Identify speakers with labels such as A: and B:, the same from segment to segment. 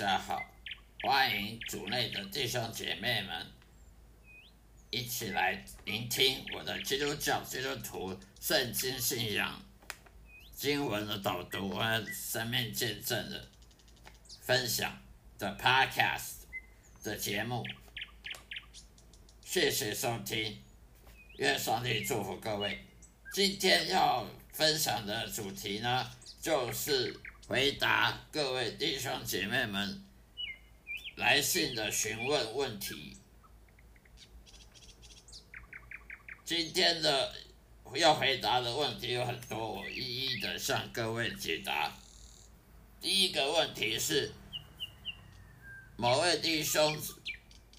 A: 大家好，欢迎组内的弟兄姐妹们一起来聆听我的基督教基督徒圣经信仰经文的导读和生命见证的分享的 Podcast 的节目。谢谢收听，愿上帝祝福各位。今天要分享的主题呢，就是回答各位弟兄姐妹们来信的询问问题。今天的要回答的问题有很多，我一一的向各位解答。第一个问题是，某位弟兄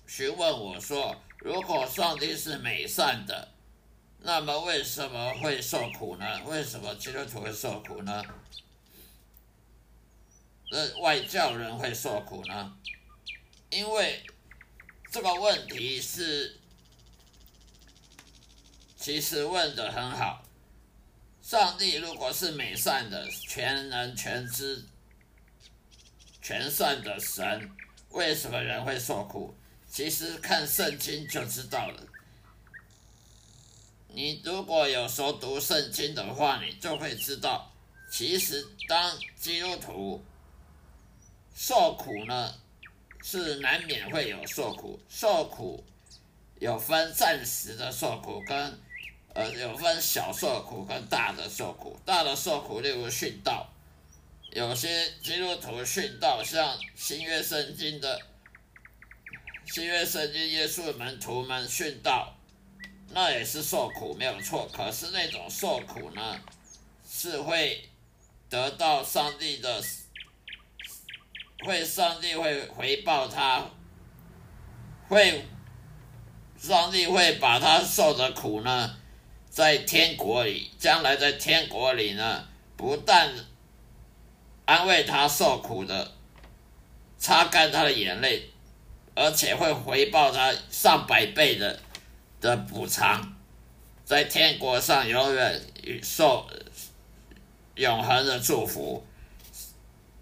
A: 询问我说。如果上帝是美善的，那么为什么会受苦呢？为什么基督徒会受苦呢？那外教人会受苦呢？因为这个问题是，其实问的很好。上帝如果是美善的、全能全知、全善的神，为什么人会受苦？其实看圣经就知道了。你如果有时候读圣经的话，你就会知道，其实当基督徒受苦呢，是难免会有受苦。受苦有分暂时的受苦，跟呃有分小受苦跟大的受苦。大的受苦例如殉道，有些基督徒殉道，像新约圣经的。新约圣经，耶稣门徒们殉道，那也是受苦，没有错。可是那种受苦呢，是会得到上帝的，会上帝会回报他，会上帝会把他受的苦呢，在天国里，将来在天国里呢，不但安慰他受苦的，擦干他的眼泪。而且会回报他上百倍的的补偿，在天国上永远受永恒的祝福，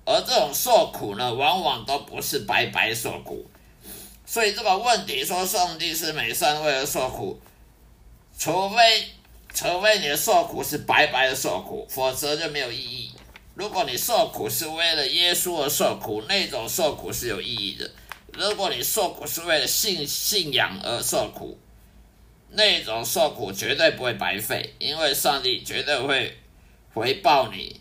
A: 而这种受苦呢，往往都不是白白受苦，所以这个问题说上帝是美善为了受苦，除非除非你的受苦是白白的受苦，否则就没有意义。如果你受苦是为了耶稣而受苦，那种受苦是有意义的。如果你受苦是为了信信仰而受苦，那种受苦绝对不会白费，因为上帝绝对会回报你，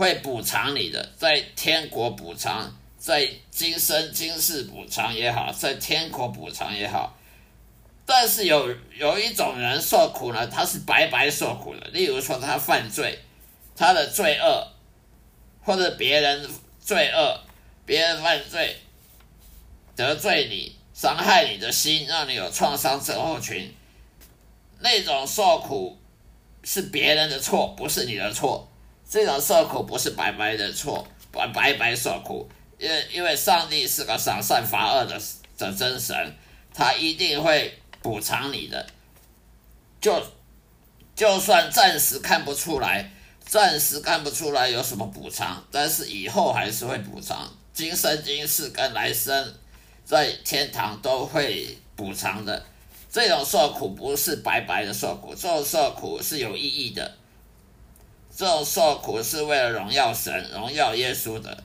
A: 会补偿你的，在天国补偿，在今生今世补偿也好，在天国补偿也好。但是有有一种人受苦呢，他是白白受苦的，例如说他犯罪，他的罪恶，或者别人罪恶，别人犯罪。得罪你，伤害你的心，让你有创伤症候群，那种受苦是别人的错，不是你的错。这种受苦不是白白的错，白白白受苦，因为因为上帝是个赏善罚恶的的真神，他一定会补偿你的。就就算暂时看不出来，暂时看不出来有什么补偿，但是以后还是会补偿，今生今世跟来生。在天堂都会补偿的，这种受苦不是白白的受苦，这种受苦是有意义的，这种受苦是为了荣耀神、荣耀耶稣的、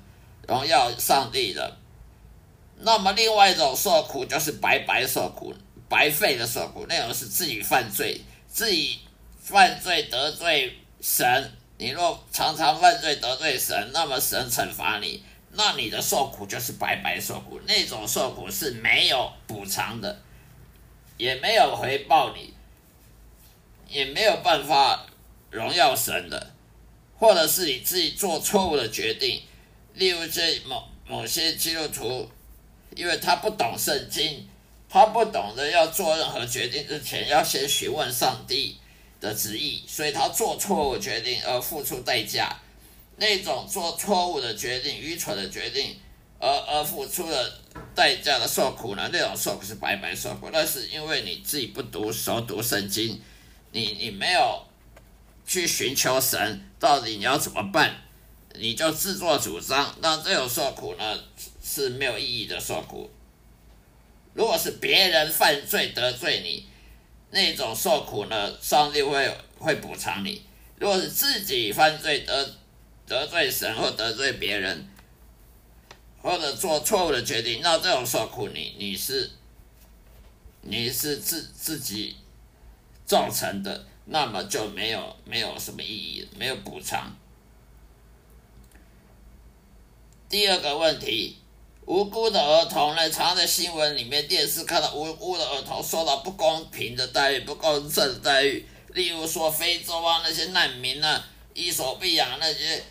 A: 荣耀上帝的。那么另外一种受苦就是白白受苦、白费的受苦，那种是自己犯罪、自己犯罪得罪神。你若常常犯罪得罪神，那么神惩罚你。那你的受苦就是白白受苦，那种受苦是没有补偿的，也没有回报你，也没有办法荣耀神的，或者是你自己做错误的决定，例如这某某些基督徒，因为他不懂圣经，他不懂得要做任何决定之前要先询问上帝的旨意，所以他做错误决定而付出代价。那种做错误的决定、愚蠢的决定，而而付出了代价的受苦呢？那种受苦是白白受苦，那是因为你自己不读熟读圣经，你你没有去寻求神，到底你要怎么办？你就自作主张，那这种受苦呢是没有意义的受苦。如果是别人犯罪得罪你，那种受苦呢，上帝会会补偿你；如果是自己犯罪得得罪神或得罪别人，或者做错误的决定，那这种受苦你你是你是自自己造成的，那么就没有没有什么意义，没有补偿。第二个问题，无辜的儿童呢，常在新闻里面、电视看到无辜的儿童受到不公平的待遇、不公正的待遇，例如说非洲啊那些难民啊，伊索比亚那些。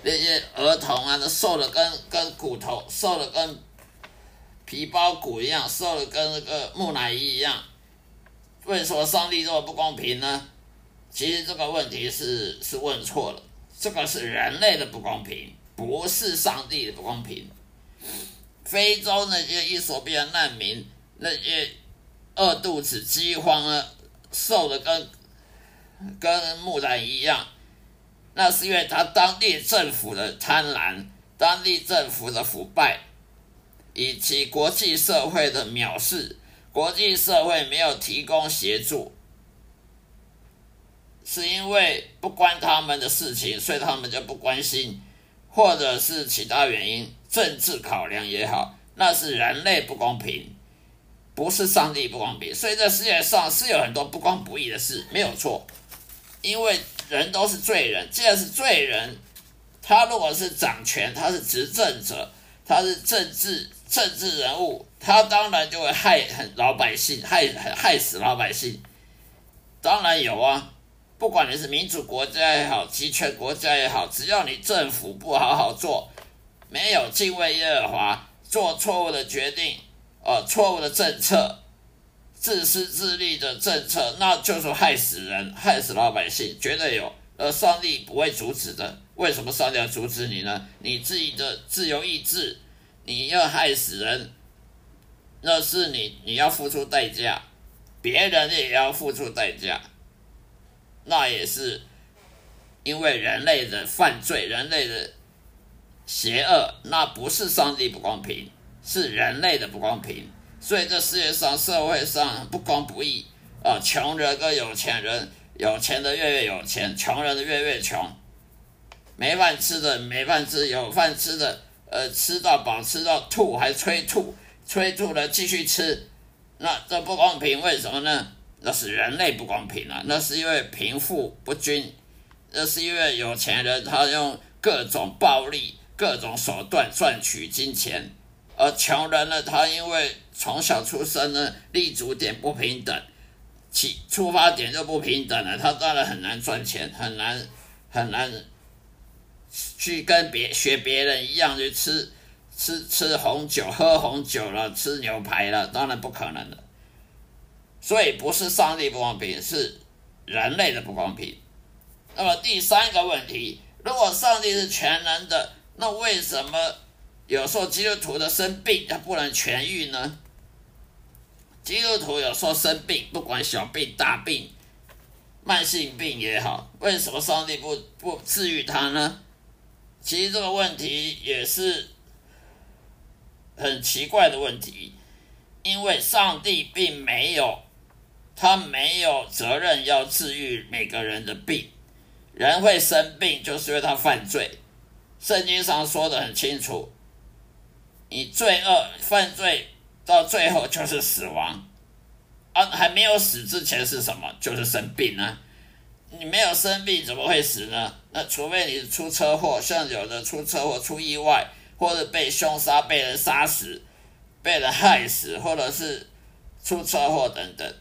A: 那些儿童啊，瘦的跟跟骨头，瘦的跟皮包骨一样，瘦的跟那个木乃伊一样。为什么上帝这么不公平呢？其实这个问题是是问错了，这个是人类的不公平，不是上帝的不公平。非洲那些伊索比亚难民，那些饿肚子、饥荒啊，瘦的跟跟木兰一样。那是因为他当地政府的贪婪，当地政府的腐败，以及国际社会的藐视，国际社会没有提供协助，是因为不关他们的事情，所以他们就不关心，或者是其他原因，政治考量也好，那是人类不公平，不是上帝不公平。所以这世界上是有很多不公不义的事，没有错，因为。人都是罪人，既然是罪人，他如果是掌权，他是执政者，他是政治政治人物，他当然就会害很老百姓，害害死老百姓。当然有啊，不管你是民主国家也好，集权国家也好，只要你政府不好好做，没有敬畏耶和华，做错误的决定，呃，错误的政策。自私自利的政策，那就是害死人、害死老百姓，绝对有。而上帝不会阻止的。为什么上帝要阻止你呢？你自己的自由意志，你要害死人，那是你你要付出代价，别人也要付出代价。那也是因为人类的犯罪、人类的邪恶，那不是上帝不公平，是人类的不公平。所以这世界上社会上不公不义啊，穷人跟有钱人，有钱的越越有钱，穷人的越越穷，没饭吃的没饭吃，有饭吃的呃吃到饱吃到吐还催吐，催吐了继续吃，那这不公平为什么呢？那是人类不公平啊，那是因为贫富不均，那是因为有钱人他用各种暴力、各种手段赚取金钱。而穷人呢，他因为从小出生呢，立足点不平等，起出发点就不平等了，他当然很难赚钱，很难很难去跟别学别人一样去吃吃吃红酒、喝红酒了，吃牛排了，当然不可能的。所以不是上帝不公平，是人类的不公平。那么第三个问题，如果上帝是全能的，那为什么？有时候基督徒的生病，他不能痊愈呢。基督徒有时候生病，不管小病大病，慢性病也好，为什么上帝不不治愈他呢？其实这个问题也是很奇怪的问题，因为上帝并没有，他没有责任要治愈每个人的病。人会生病，就是因为他犯罪。圣经上说的很清楚。你罪恶犯罪到最后就是死亡，啊，还没有死之前是什么？就是生病呢。你没有生病怎么会死呢？那除非你出车祸，像有的出车祸出意外，或者被凶杀、被人杀死、被人害死，或者是出车祸等等。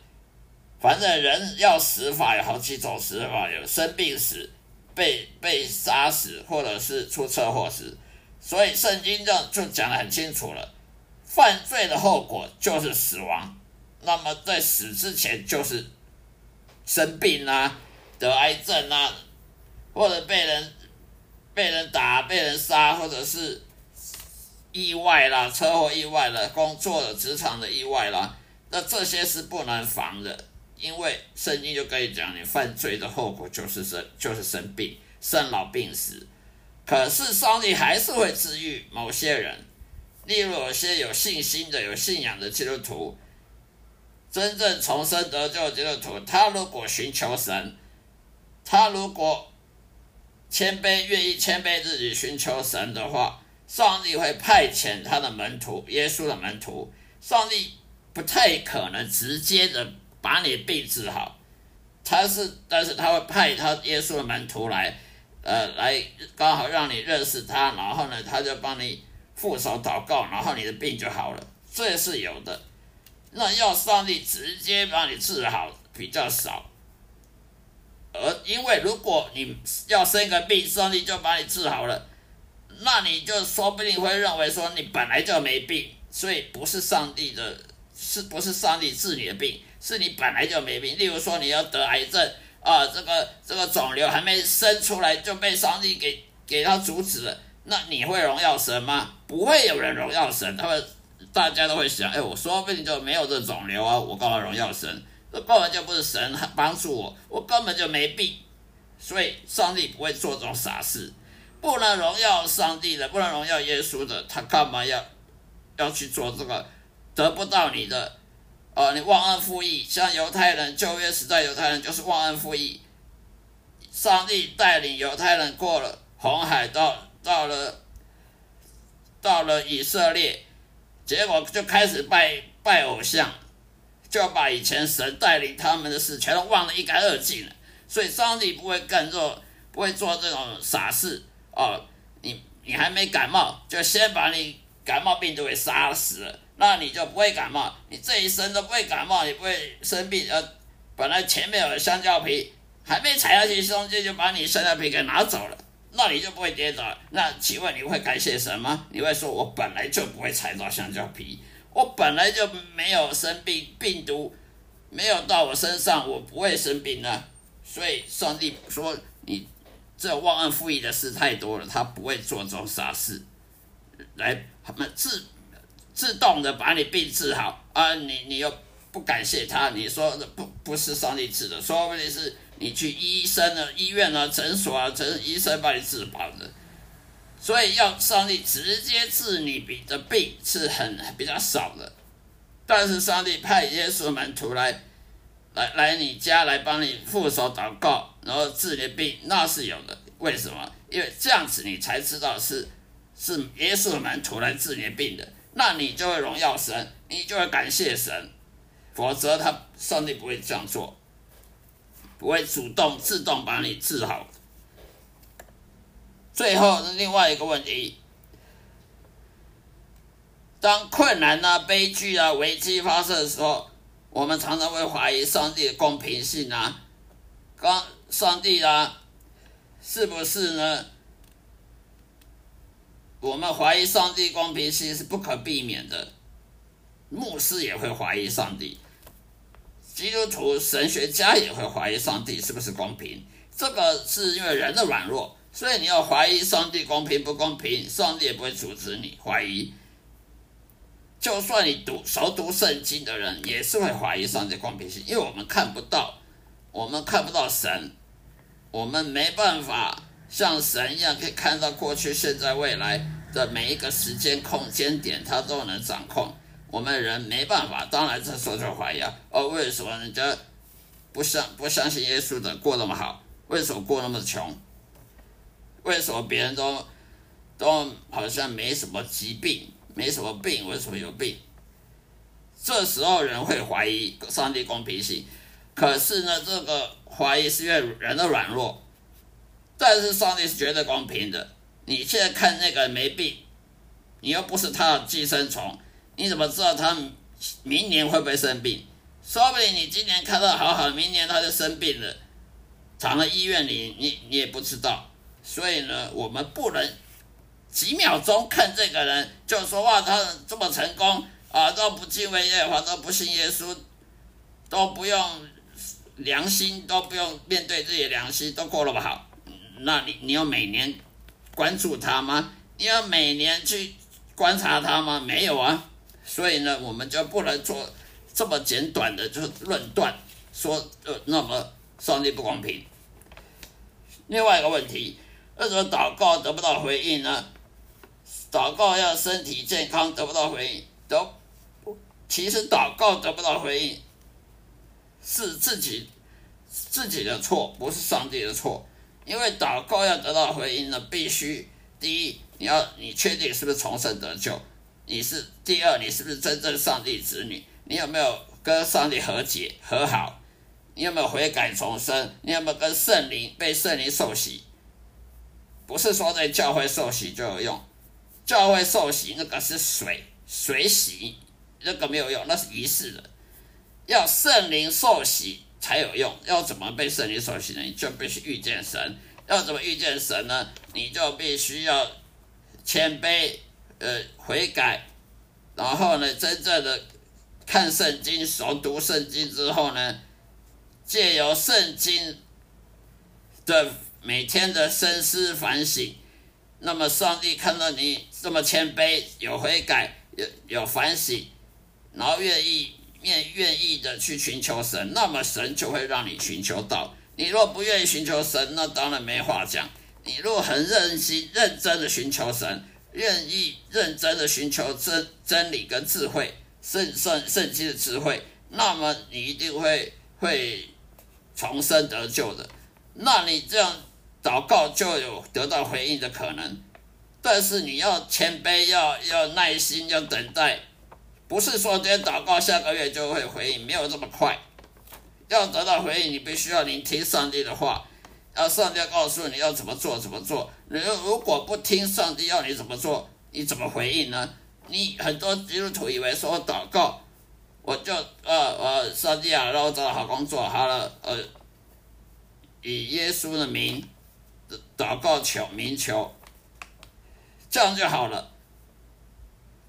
A: 反正人要死法有好几种死法，有生病死、被被杀死，或者是出车祸死。所以圣经上就讲得很清楚了，犯罪的后果就是死亡。那么在死之前就是生病啊，得癌症啊，或者被人被人打、被人杀，或者是意外啦、车祸意外了、工作的职场的意外啦，那这些是不能防的，因为圣经就跟你讲，你犯罪的后果就是生就是生病、生老病死。可是上帝还是会治愈某些人，例如有些有信心的、有信仰的基督徒，真正重生得救的基督徒，他如果寻求神，他如果谦卑、愿意谦卑自己寻求神的话，上帝会派遣他的门徒，耶稣的门徒。上帝不太可能直接的把你病治好，他是，但是他会派他耶稣的门徒来。呃，来刚好让你认识他，然后呢，他就帮你副手祷告，然后你的病就好了，这是有的。那要上帝直接帮你治好比较少，而因为如果你要生个病，上帝就把你治好了，那你就说不定会认为说你本来就没病，所以不是上帝的，是不是上帝治你的病，是你本来就没病。例如说你要得癌症。啊，这个这个肿瘤还没生出来就被上帝给给他阻止了，那你会荣耀神吗？不会有人荣耀神，他们大家都会想，哎，我说不定就没有这肿瘤啊，我干嘛荣耀神？这根本就不是神帮助我，我根本就没病，所以上帝不会做这种傻事，不能荣耀上帝的，不能荣耀耶稣的，他干嘛要要去做这个得不到你的？呃，你忘恩负义，像犹太人旧约时代，犹太人就是忘恩负义。上帝带领犹太人过了红海，到到了到了以色列，结果就开始拜拜偶像，就把以前神带领他们的事全都忘得一干二净了。所以上帝不会干做，不会做这种傻事。哦，你你还没感冒，就先把你感冒病毒给杀死了。那你就不会感冒，你这一生都不会感冒，也不会生病。呃，本来前面有香蕉皮，还没踩下去，中间就把你香蕉皮给拿走了，那你就不会跌倒。那请问你会感谢神吗？你会说我本来就不会踩到香蕉皮，我本来就没有生病，病毒没有到我身上，我不会生病呢。所以上帝说你这忘恩负义的事太多了，他不会做这种傻事来他们自。自动的把你病治好啊！你你又不感谢他，你说不不是上帝治的，说不定是你去医生的医院啊、诊所啊，诊医生把你治好的。所以要上帝直接治你比的病是很比较少的，但是上帝派耶稣门徒来来来你家来帮你副手祷告，然后治你的病，那是有的。为什么？因为这样子你才知道是是耶稣的门徒来治你的病的。那你就会荣耀神，你就会感谢神，否则他上帝不会这样做，不会主动自动把你治好。最后是另外一个问题，当困难啊、悲剧啊、危机发生的时候，我们常常会怀疑上帝的公平性啊，刚上帝啊，是不是呢？我们怀疑上帝公平性是不可避免的，牧师也会怀疑上帝，基督徒神学家也会怀疑上帝是不是公平。这个是因为人的软弱，所以你要怀疑上帝公平不公平，上帝也不会阻止你怀疑。就算你读熟读圣经的人，也是会怀疑上帝公平性，因为我们看不到，我们看不到神，我们没办法。像神一样可以看到过去、现在、未来的每一个时间、空间点，他都能掌控。我们人没办法，当然这时候就怀疑啊，哦，为什么人家不相不相信耶稣的过那么好？为什么过那么穷？为什么别人都都好像没什么疾病、没什么病？为什么有病？这时候人会怀疑上帝公平性。可是呢，这个怀疑是因为人的软弱。但是上帝是绝对公平的。你现在看那个没病，你又不是他的寄生虫，你怎么知道他明年会不会生病？说不定你今年看到好好，明年他就生病了，躺在医院里，你你也不知道。所以呢，我们不能几秒钟看这个人就说哇，他这么成功啊，都不敬畏耶和华，都不信耶稣，都不用良心，都不用面对自己的良心，都过得不好。那你你要每年关注他吗？你要每年去观察他吗？没有啊，所以呢，我们就不能做这么简短的就论断，说呃那么上帝不公平。另外一个问题，为什么祷告得不到回应呢？祷告要身体健康得不到回应，都其实祷告得不到回应是自己自己的错，不是上帝的错。因为祷告要得到回应呢，必须第一你要你确定是不是重生得救，你是第二你是不是真正上帝子女，你有没有跟上帝和解和好，你有没有悔改重生，你有没有跟圣灵被圣灵受洗。不是说在教会受洗就有用，教会受洗那个是水水洗，那个没有用，那是仪式的。要圣灵受洗才有用。要怎么被圣灵受洗呢？你就必须遇见神。要怎么遇见神呢？你就必须要谦卑，呃，悔改，然后呢，真正的看圣经、熟读圣经之后呢，借由圣经的。每天的深思反省，那么上帝看到你这么谦卑，有悔改，有有反省，然后愿意愿愿意的去寻求神，那么神就会让你寻求到。你若不愿意寻求神，那当然没话讲。你若很认心、认真的寻求神，愿意认真的寻求真真理跟智慧，圣圣圣经的智慧，那么你一定会会重生得救的。那你这样。祷告就有得到回应的可能，但是你要谦卑，要要耐心，要等待，不是说今天祷告下个月就会回应，没有这么快。要得到回应，你必须要聆听上帝的话，要上帝告诉你要怎么做怎么做。你如果不听上帝要你怎么做，你怎么回应呢？你很多基督徒以为说祷告，我就呃呃，上帝啊，让我找到好工作，好了，呃，以耶稣的名。祷告求明求，这样就好了。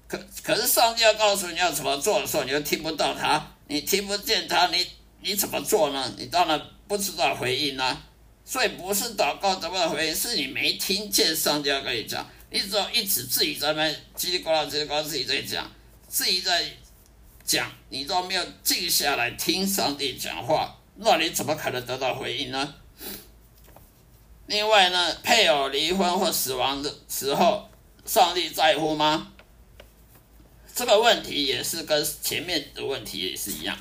A: 可可是上帝要告诉你要怎么做的时候，你又听不到他，你听不见他，你你怎么做呢？你当然不知道回应啊。所以不是祷告得不到回应，是你没听见上帝要跟你讲，你只要一直自己在那叽里呱啦叽里呱啦自己在讲，自己在讲，你都没有静下来听上帝讲话，那你怎么可能得到回应呢？另外呢，配偶离婚或死亡的时候，上帝在乎吗？这个问题也是跟前面的问题也是一样。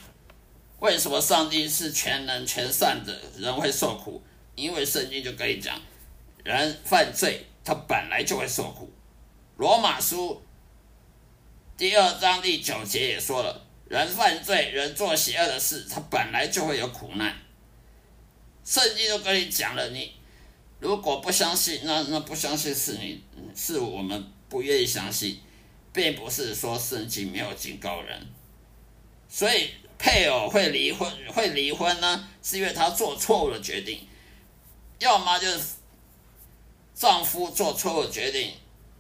A: 为什么上帝是全能全善的，人会受苦？因为圣经就跟你讲，人犯罪他本来就会受苦。罗马书第二章第九节也说了，人犯罪，人做邪恶的事，他本来就会有苦难。圣经就跟你讲了，你。如果不相信，那那不相信是你，是我们不愿意相信，并不是说圣经没有警告人。所以配偶会离婚，会离婚呢，是因为他做错误的决定，要么就是丈夫做错误决定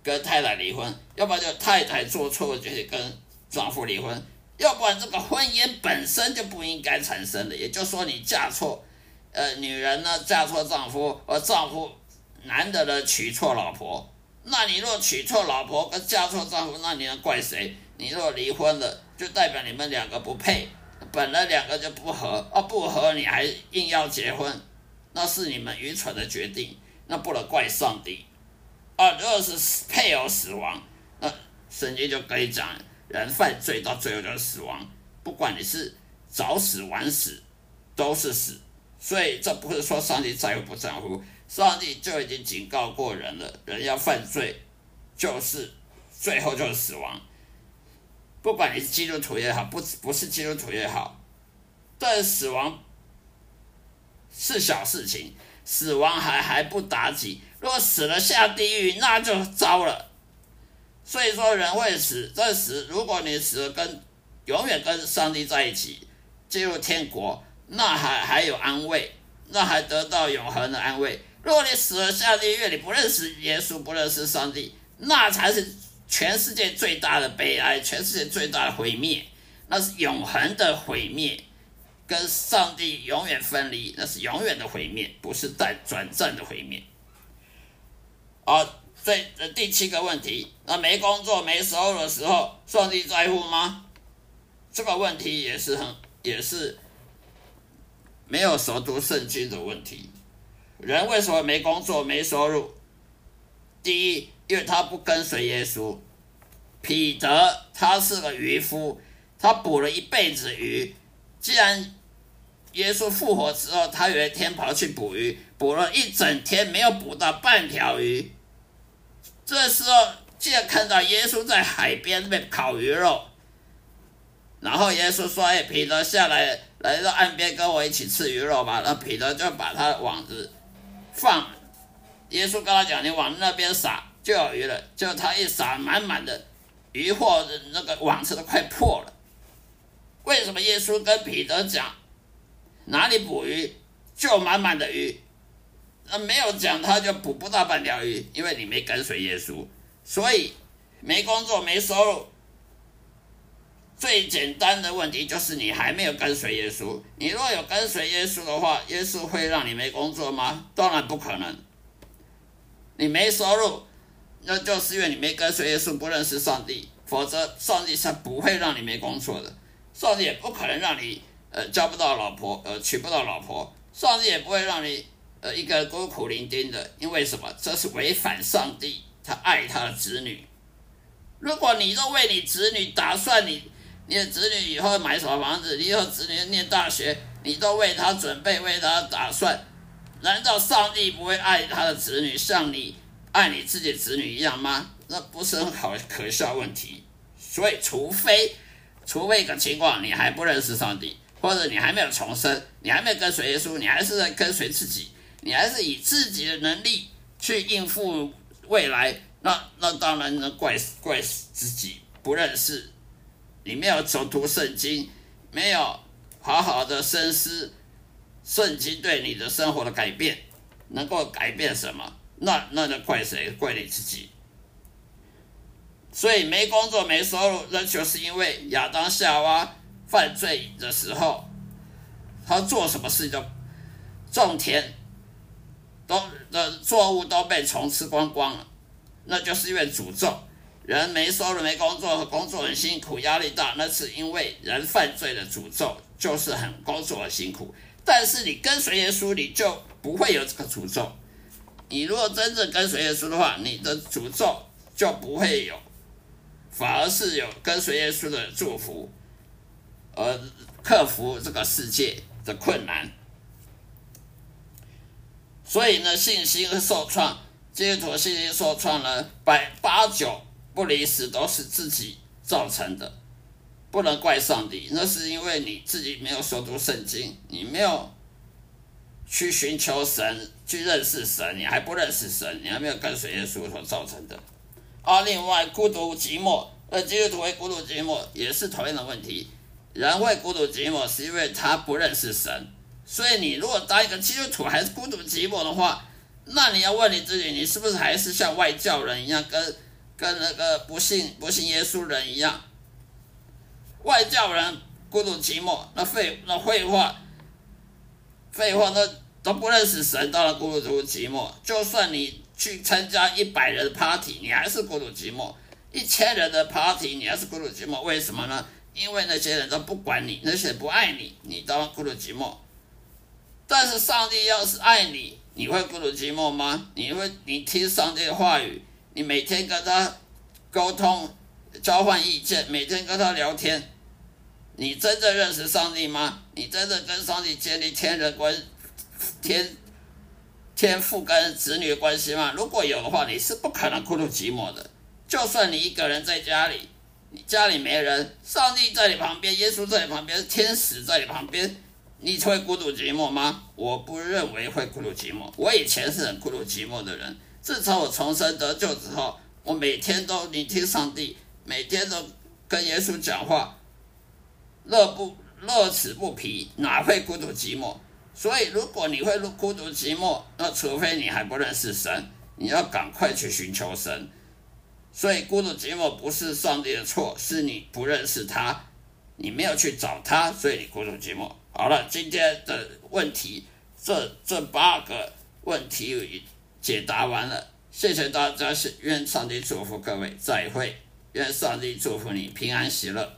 A: 跟太太离婚，要不然就太太做错误决定跟丈夫离婚，要不然这个婚姻本身就不应该产生的。也就是说，你嫁错。呃，女人呢嫁错丈夫，而丈夫男的呢娶错老婆，那你若娶错老婆跟嫁错丈夫，那你能怪谁？你若离婚了，就代表你们两个不配，本来两个就不合，啊不合你还硬要结婚，那是你们愚蠢的决定，那不能怪上帝。啊，如果是配偶死亡，那圣经就可以讲，人犯罪到最后就是死亡，不管你是早死晚死，都是死。所以这不是说上帝在乎不在乎，上帝就已经警告过人了，人要犯罪，就是最后就是死亡。不管你是基督徒也好，不不是基督徒也好，但死亡是小事情，死亡还还不打紧，如果死了下地狱，那就糟了。所以说人会死，这死如果你死了跟永远跟上帝在一起，进入天国。那还还有安慰，那还得到永恒的安慰。如果你死了下地狱，你不认识耶稣，不认识上帝，那才是全世界最大的悲哀，全世界最大的毁灭，那是永恒的毁灭，跟上帝永远分离，那是永远的毁灭，不是短短暂的毁灭。好，这第七个问题，那没工作、没收入的时候，上帝在乎吗？这个问题也是很，也是。没有熟读圣经的问题，人为什么没工作、没收入？第一，因为他不跟随耶稣。彼得他是个渔夫，他捕了一辈子鱼。既然耶稣复活之后，他有一天跑去捕鱼，捕了一整天没有捕到半条鱼。这时候，竟然看到耶稣在海边那边烤鱼肉。然后耶稣说：“哎，彼得下来，来到岸边跟我一起吃鱼肉吧。”那彼得就把他的网子放。耶稣跟他讲：“你往那边撒就有鱼了。”就他一撒，满满的鱼货的那个网子都快破了。为什么耶稣跟彼得讲哪里捕鱼就满满的鱼？那没有讲他就捕不到半条鱼，因为你没跟随耶稣，所以没工作没收入。最简单的问题就是你还没有跟随耶稣。你若有跟随耶稣的话，耶稣会让你没工作吗？当然不可能。你没收入，那就是因为你没跟随耶稣，不认识上帝。否则，上帝是不会让你没工作的。上帝也不可能让你呃交不到老婆，呃娶不到老婆。上帝也不会让你呃一个孤苦伶仃的。因为什么？这是违反上帝，他爱他的子女。如果你都为你子女打算你。你的子女以后买什么房子？你以后子女念大学，你都为他准备，为他打算。难道上帝不会爱他的子女，像你爱你自己子女一样吗？那不是很好可笑问题。所以，除非，除非一个情况，你还不认识上帝，或者你还没有重生，你还没有跟随耶稣，你还是在跟随自己，你还是以自己的能力去应付未来，那那当然能怪怪死自己不认识。你没有走读圣经，没有好好的深思圣经对你的生活的改变，能够改变什么？那那就怪谁？怪你自己。所以没工作、没收入，那就是因为亚当夏娃犯罪的时候，他做什么事都种田，都的作物都被虫吃光光了，那就是因为诅咒。人没收入、没工作，工作很辛苦、压力大，那是因为人犯罪的诅咒，就是很工作很辛苦。但是你跟随耶稣，你就不会有这个诅咒。你如果真正跟随耶稣的话，你的诅咒就不会有，反而是有跟随耶稣的祝福，而克服这个世界的困难。所以呢，信心受创，基督徒信心受创呢，百八九。不离死都是自己造成的，不能怪上帝。那是因为你自己没有熟读圣经，你没有去寻求神，去认识神，你还不认识神，你还没有跟随耶稣所造成的。而另外，孤独寂寞，而基督徒会孤独寂寞，也是同样的问题。人会孤独寂寞，是因为他不认识神。所以，你如果当一个基督徒还是孤独寂寞的话，那你要问你自己，你是不是还是像外教人一样跟？跟那个不信不信耶稣人一样，外教人孤独寂寞，那废那废话，废话那都不认识神，当然孤独寂寞。就算你去参加一百人的 party，你还是孤独寂寞；一千人的 party，你还是孤独寂寞。为什么呢？因为那些人都不管你，那些人不爱你，你当然孤独寂寞。但是上帝要是爱你，你会孤独寂寞吗？你会你听上帝的话语？你每天跟他沟通、交换意见，每天跟他聊天，你真正认识上帝吗？你真正跟上帝建立天人关、天天父跟子女关系吗？如果有的话，你是不可能孤独寂寞的。就算你一个人在家里，你家里没人，上帝在你旁边，耶稣在你旁边，天使在你旁边，你会孤独寂寞吗？我不认为会孤独寂寞。我以前是很孤独寂寞的人。自从我重生得救之后，我每天都聆听上帝，每天都跟耶稣讲话，乐不乐此不疲，哪会孤独寂寞？所以，如果你会孤独寂寞，那除非你还不认识神，你要赶快去寻求神。所以，孤独寂寞不是上帝的错，是你不认识他，你没有去找他，所以你孤独寂寞。好了，今天的问题，这这八个问题。解答完了，谢谢大家，是愿上帝祝福各位，再会，愿上帝祝福你平安喜乐。